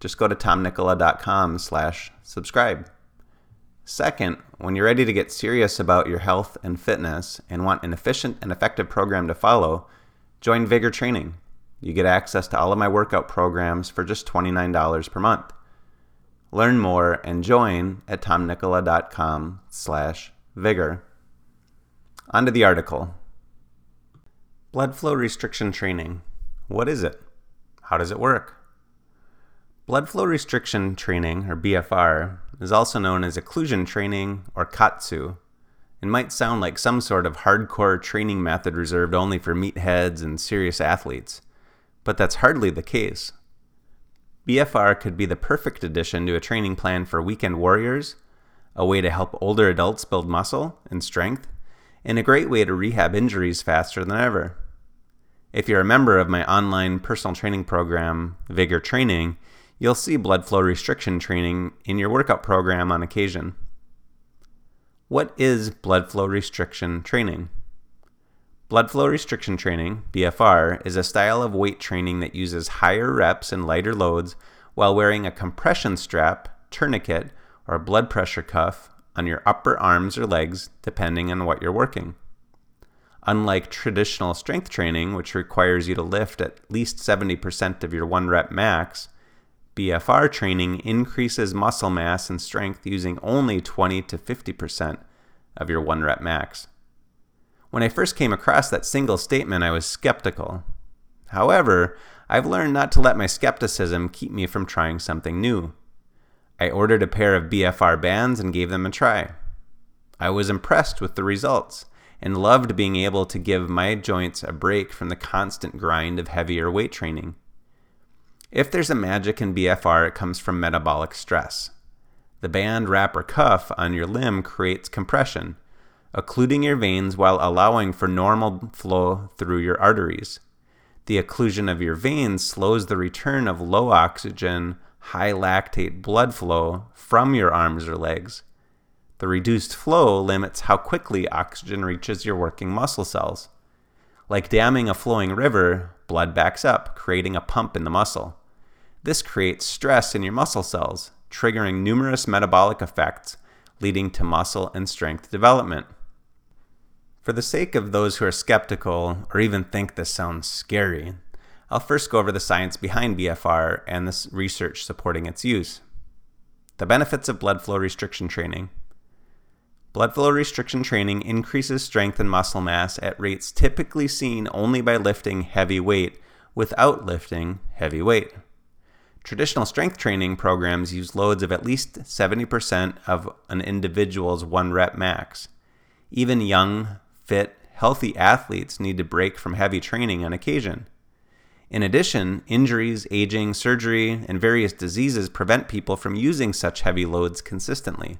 just go to tomnikkola.com slash subscribe. Second, when you're ready to get serious about your health and fitness and want an efficient and effective program to follow, join Vigor Training. You get access to all of my workout programs for just $29 per month. Learn more and join at tomnikkola.com slash vigor. On to the article. Blood flow restriction training. What is it? How does it work? Blood flow restriction training, or BFR, is also known as occlusion training or KAATSU. It might sound like some sort of hardcore training method reserved only for meatheads and serious athletes, but that's hardly the case. BFR could be the perfect addition to a training plan for weekend warriors, a way to help older adults build muscle and strength, and a great way to rehab injuries faster than ever. If you're a member of my online personal training program, Vigor Training, you'll see blood flow restriction training in your workout program on occasion. What is blood flow restriction training? Blood flow restriction training, BFR, is a style of weight training that uses higher reps and lighter loads while wearing a compression strap, tourniquet, or blood pressure cuff on your upper arms or legs, depending on what you're working. Unlike traditional strength training, which requires you to lift at least 70% of your one rep max, BFR training increases muscle mass and strength using only 20 to 50% of your one rep max. When I first came across that single statement, I was skeptical. However, I've learned not to let my skepticism keep me from trying something new. I ordered a pair of BFR bands and gave them a try. I was impressed with the results and loved being able to give my joints a break from the constant grind of heavier weight training. If there's a magic in BFR, it comes from metabolic stress. The band, wrap, or cuff on your limb creates compression, occluding your veins while allowing for normal flow through your arteries. The occlusion of your veins slows the return of low oxygen, high lactate blood flow from your arms or legs. The reduced flow limits how quickly oxygen reaches your working muscle cells. Like damming a flowing river, blood backs up, creating a pump in the muscle. This creates stress in your muscle cells, triggering numerous metabolic effects, leading to muscle and strength development. For the sake of those who are skeptical or even think this sounds scary, I'll first go over the science behind BFR and the research supporting its use. The benefits of blood flow restriction training. Blood flow restriction training increases strength and muscle mass at rates typically seen only by lifting heavy weight without lifting heavy weight. Traditional strength training programs use loads of at least 70% of an individual's one rep max. Even young, fit, healthy athletes need to break from heavy training on occasion. In addition, injuries, aging, surgery, and various diseases prevent people from using such heavy loads consistently.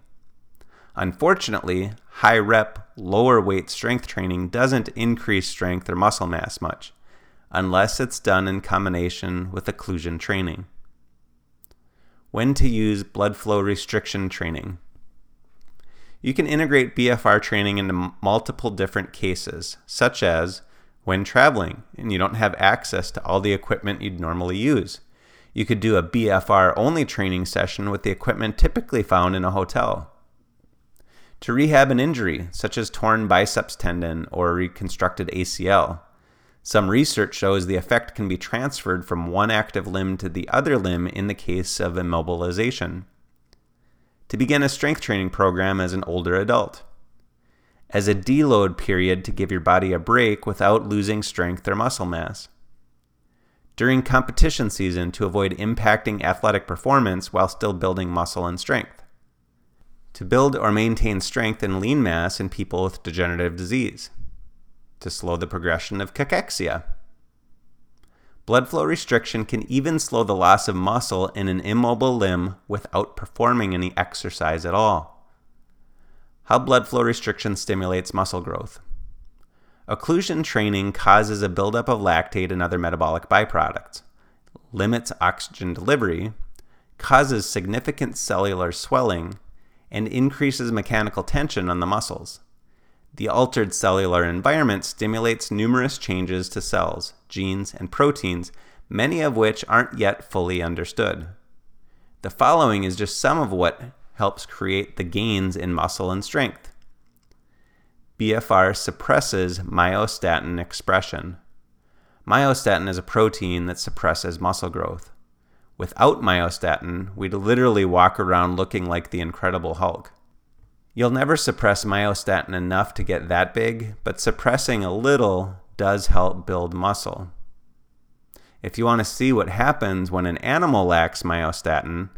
Unfortunately, high rep, lower weight strength training doesn't increase strength or muscle mass much, unless it's done in combination with occlusion training when to use blood flow restriction training. You can integrate BFR training into multiple different cases, such as when traveling and you don't have access to all the equipment you'd normally use. You could do a BFR only training session with the equipment typically found in a hotel. To rehab an injury, such as torn biceps tendon or reconstructed ACL, some research shows the effect can be transferred from one active limb to the other limb in the case of immobilization. To begin a strength training program as an older adult. As a deload period to give your body a break without losing strength or muscle mass. During competition season to avoid impacting athletic performance while still building muscle and strength. To build or maintain strength and lean mass in people with degenerative disease to slow the progression of cachexia. Blood flow restriction can even slow the loss of muscle in an immobile limb without performing any exercise at all. How blood flow restriction stimulates muscle growth. Occlusion training causes a buildup of lactate and other metabolic byproducts, limits oxygen delivery, causes significant cellular swelling, and increases mechanical tension on the muscles. The altered cellular environment stimulates numerous changes to cells, genes, and proteins, many of which aren't yet fully understood. The following is just some of what helps create the gains in muscle and strength. BFR suppresses myostatin expression. Myostatin is a protein that suppresses muscle growth. Without myostatin, we'd literally walk around looking like the Incredible Hulk. You'll never suppress myostatin enough to get that big, but suppressing a little does help build muscle. If you want to see what happens when an animal lacks myostatin,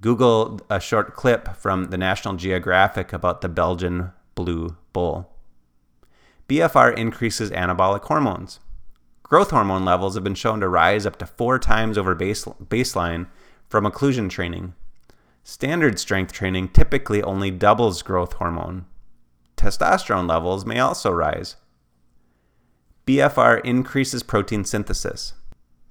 Google a short clip from the National Geographic about the Belgian blue bull. BFR increases anabolic hormones. Growth hormone levels have been shown to rise up to four times over base, baseline from occlusion training. Standard strength training typically only doubles growth hormone. Testosterone levels may also rise. BFR increases protein synthesis.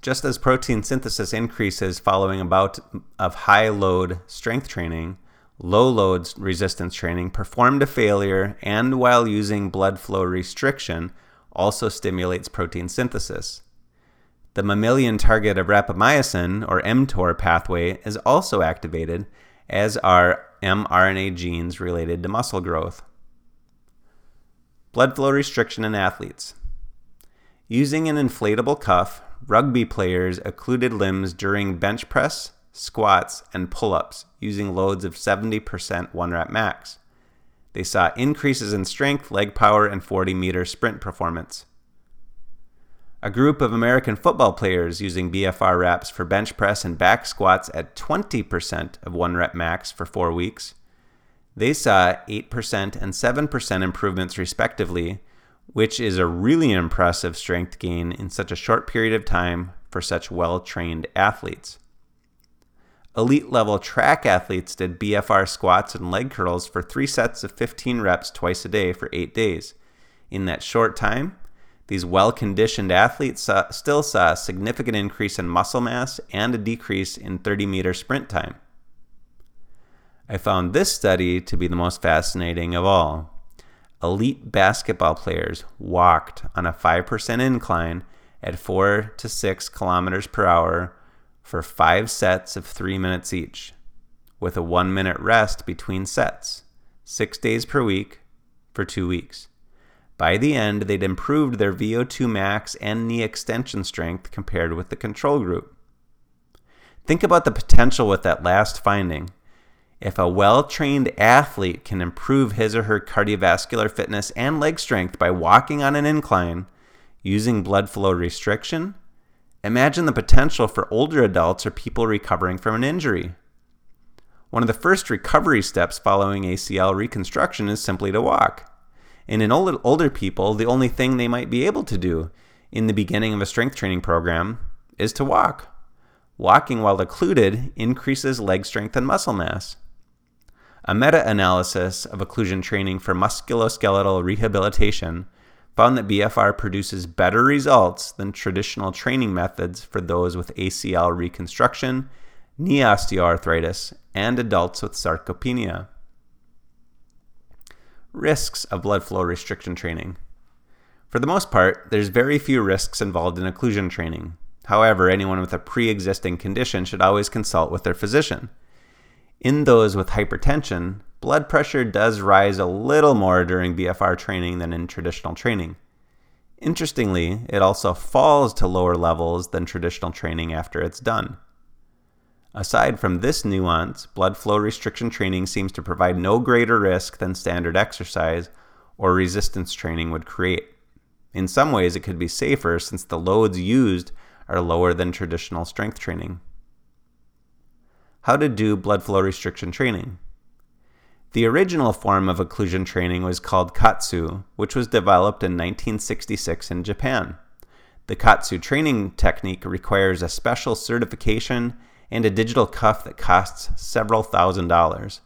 Just as protein synthesis increases following a bout of high load strength training, low load resistance training performed to failure and while using blood flow restriction also stimulates protein synthesis. The mammalian target of rapamycin, or mTOR pathway, is also activated, as are mRNA genes related to muscle growth. Blood flow restriction in athletes. Using an inflatable cuff, rugby players occluded limbs during bench press, squats, and pull ups using loads of 70% one rep max. They saw increases in strength, leg power, and 40 meter sprint performance. A group of American football players using BFR reps for bench press and back squats at 20% of one rep max for four weeks. They saw 8% and 7% improvements, respectively, which is a really impressive strength gain in such a short period of time for such well trained athletes. Elite level track athletes did BFR squats and leg curls for three sets of 15 reps twice a day for eight days. In that short time, these well conditioned athletes saw, still saw a significant increase in muscle mass and a decrease in 30 meter sprint time. I found this study to be the most fascinating of all. Elite basketball players walked on a 5% incline at 4 to 6 kilometers per hour for five sets of three minutes each, with a one minute rest between sets, six days per week for two weeks. By the end, they'd improved their VO2 max and knee extension strength compared with the control group. Think about the potential with that last finding. If a well trained athlete can improve his or her cardiovascular fitness and leg strength by walking on an incline using blood flow restriction, Imagine the potential for older adults or people recovering from an injury. One of the first recovery steps following ACL reconstruction is simply to walk. And in older, older people, the only thing they might be able to do in the beginning of a strength training program is to walk. Walking while occluded increases leg strength and muscle mass. A meta analysis of occlusion training for musculoskeletal rehabilitation found that BFR produces better results than traditional training methods for those with ACL reconstruction, knee osteoarthritis, and adults with sarcopenia. Risks of blood flow restriction training. For the most part, there's very few risks involved in occlusion training. However, anyone with a pre existing condition should always consult with their physician. In those with hypertension, blood pressure does rise a little more during BFR training than in traditional training. Interestingly, it also falls to lower levels than traditional training after it's done. Aside from this nuance, blood flow restriction training seems to provide no greater risk than standard exercise or resistance training would create. In some ways, it could be safer since the loads used are lower than traditional strength training. How to do blood flow restriction training? The original form of occlusion training was called KAATSU, which was developed in 1966 in Japan. The KAATSU training technique requires a special certification and a digital cuff that costs several thousand dollars.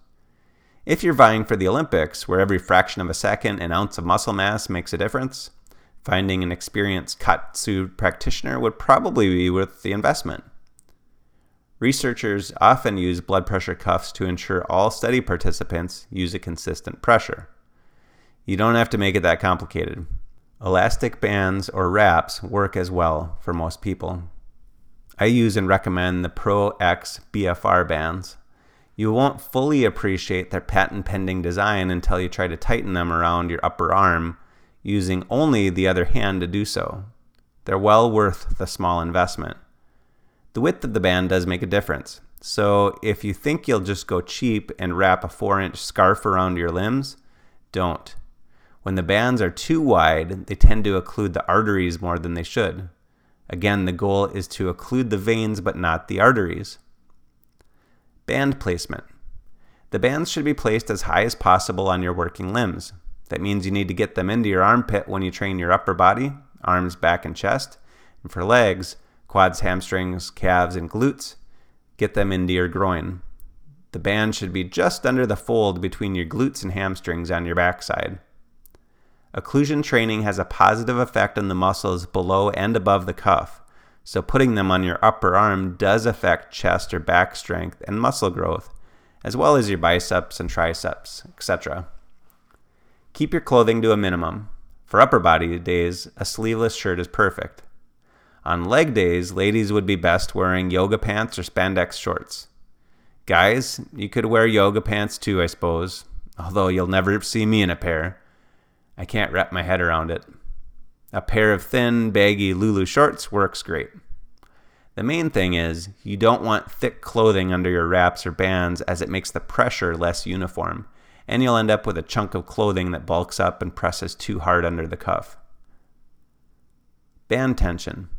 If you're vying for the Olympics, where every fraction of a second and ounce of muscle mass makes a difference, finding an experienced KAATSU practitioner would probably be worth the investment. Researchers often use blood pressure cuffs to ensure all study participants use a consistent pressure. You don't have to make it that complicated. Elastic bands or wraps work as well for most people. I use and recommend the Pro X BFR bands. You won't fully appreciate their patent pending design until you try to tighten them around your upper arm using only the other hand to do so. They're well worth the small investment. The width of the band does make a difference. So if you think you'll just go cheap and wrap a 4 inch scarf around your limbs, don't. When the bands are too wide, they tend to occlude the arteries more than they should. Again, the goal is to occlude the veins but not the arteries. Band placement. The bands should be placed as high as possible on your working limbs. That means you need to get them into your armpit when you train your upper body, arms, back, and chest. And for legs, quads, hamstrings, calves, and glutes, get them into your groin. The band should be just under the fold between your glutes and hamstrings on your backside. Occlusion training has a positive effect on the muscles below and above the cuff, so putting them on your upper arm does affect chest or back strength and muscle growth, as well as your biceps and triceps, etc. Keep your clothing to a minimum. For upper body days, a sleeveless shirt is perfect. On leg days, ladies would be best wearing yoga pants or spandex shorts. Guys, you could wear yoga pants too, I suppose, although you'll never see me in a pair. I can't wrap my head around it. A pair of thin, baggy Lulu shorts works great. The main thing is, you don't want thick clothing under your wraps or bands as it makes the pressure less uniform, and you'll end up with a chunk of clothing that bulks up and presses too hard under the cuff. Band tension.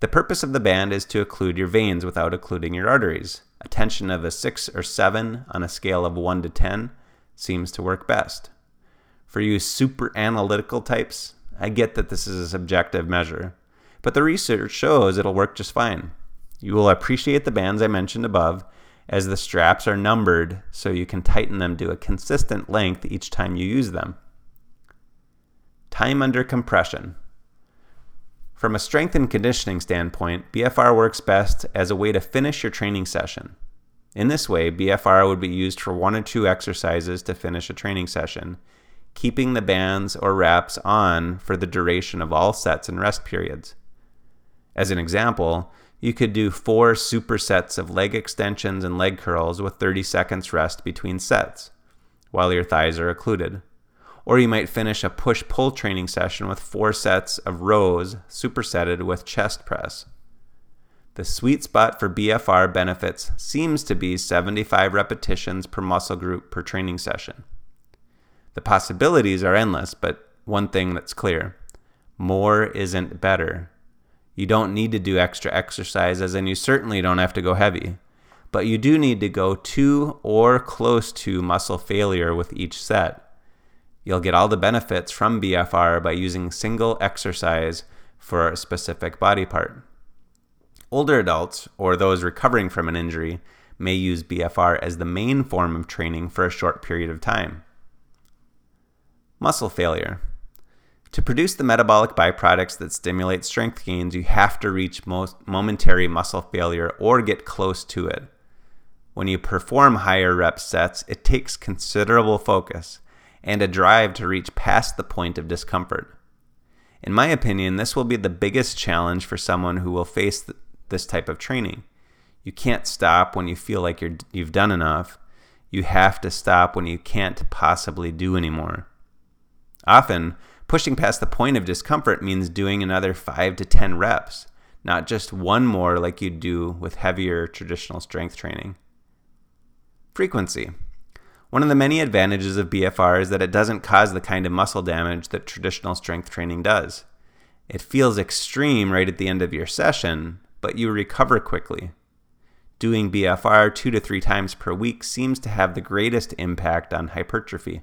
The purpose of the band is to occlude your veins without occluding your arteries. A tension of a 6 or 7 on a scale of 1 to 10 seems to work best. For you super analytical types, I get that this is a subjective measure, but the research shows it'll work just fine. You will appreciate the bands I mentioned above, as the straps are numbered so you can tighten them to a consistent length each time you use them. Time under compression. From a strength and conditioning standpoint, BFR works best as a way to finish your training session. In this way, BFR would be used for one or two exercises to finish a training session, keeping the bands or wraps on for the duration of all sets and rest periods. As an example, you could do four supersets of leg extensions and leg curls with 30 seconds rest between sets, while your thighs are occluded. Or you might finish a push pull training session with four sets of rows supersetted with chest press. The sweet spot for BFR benefits seems to be 75 repetitions per muscle group per training session. The possibilities are endless, but one thing that's clear more isn't better. You don't need to do extra exercises, and you certainly don't have to go heavy. But you do need to go to or close to muscle failure with each set. You'll get all the benefits from BFR by using single exercise for a specific body part. Older adults, or those recovering from an injury, may use BFR as the main form of training for a short period of time. Muscle failure. To produce the metabolic byproducts that stimulate strength gains, you have to reach most momentary muscle failure or get close to it. When you perform higher rep sets, it takes considerable focus and a drive to reach past the point of discomfort. In my opinion, this will be the biggest challenge for someone who will face th- this type of training. You can't stop when you feel like you've done enough. You have to stop when you can't possibly do anymore. Often, pushing past the point of discomfort means doing another 5 to 10 reps, not just one more like you'd do with heavier traditional strength training. Frequency. One of the many advantages of BFR is that it doesn't cause the kind of muscle damage that traditional strength training does. It feels extreme right at the end of your session, but you recover quickly. Doing BFR two to three times per week seems to have the greatest impact on hypertrophy.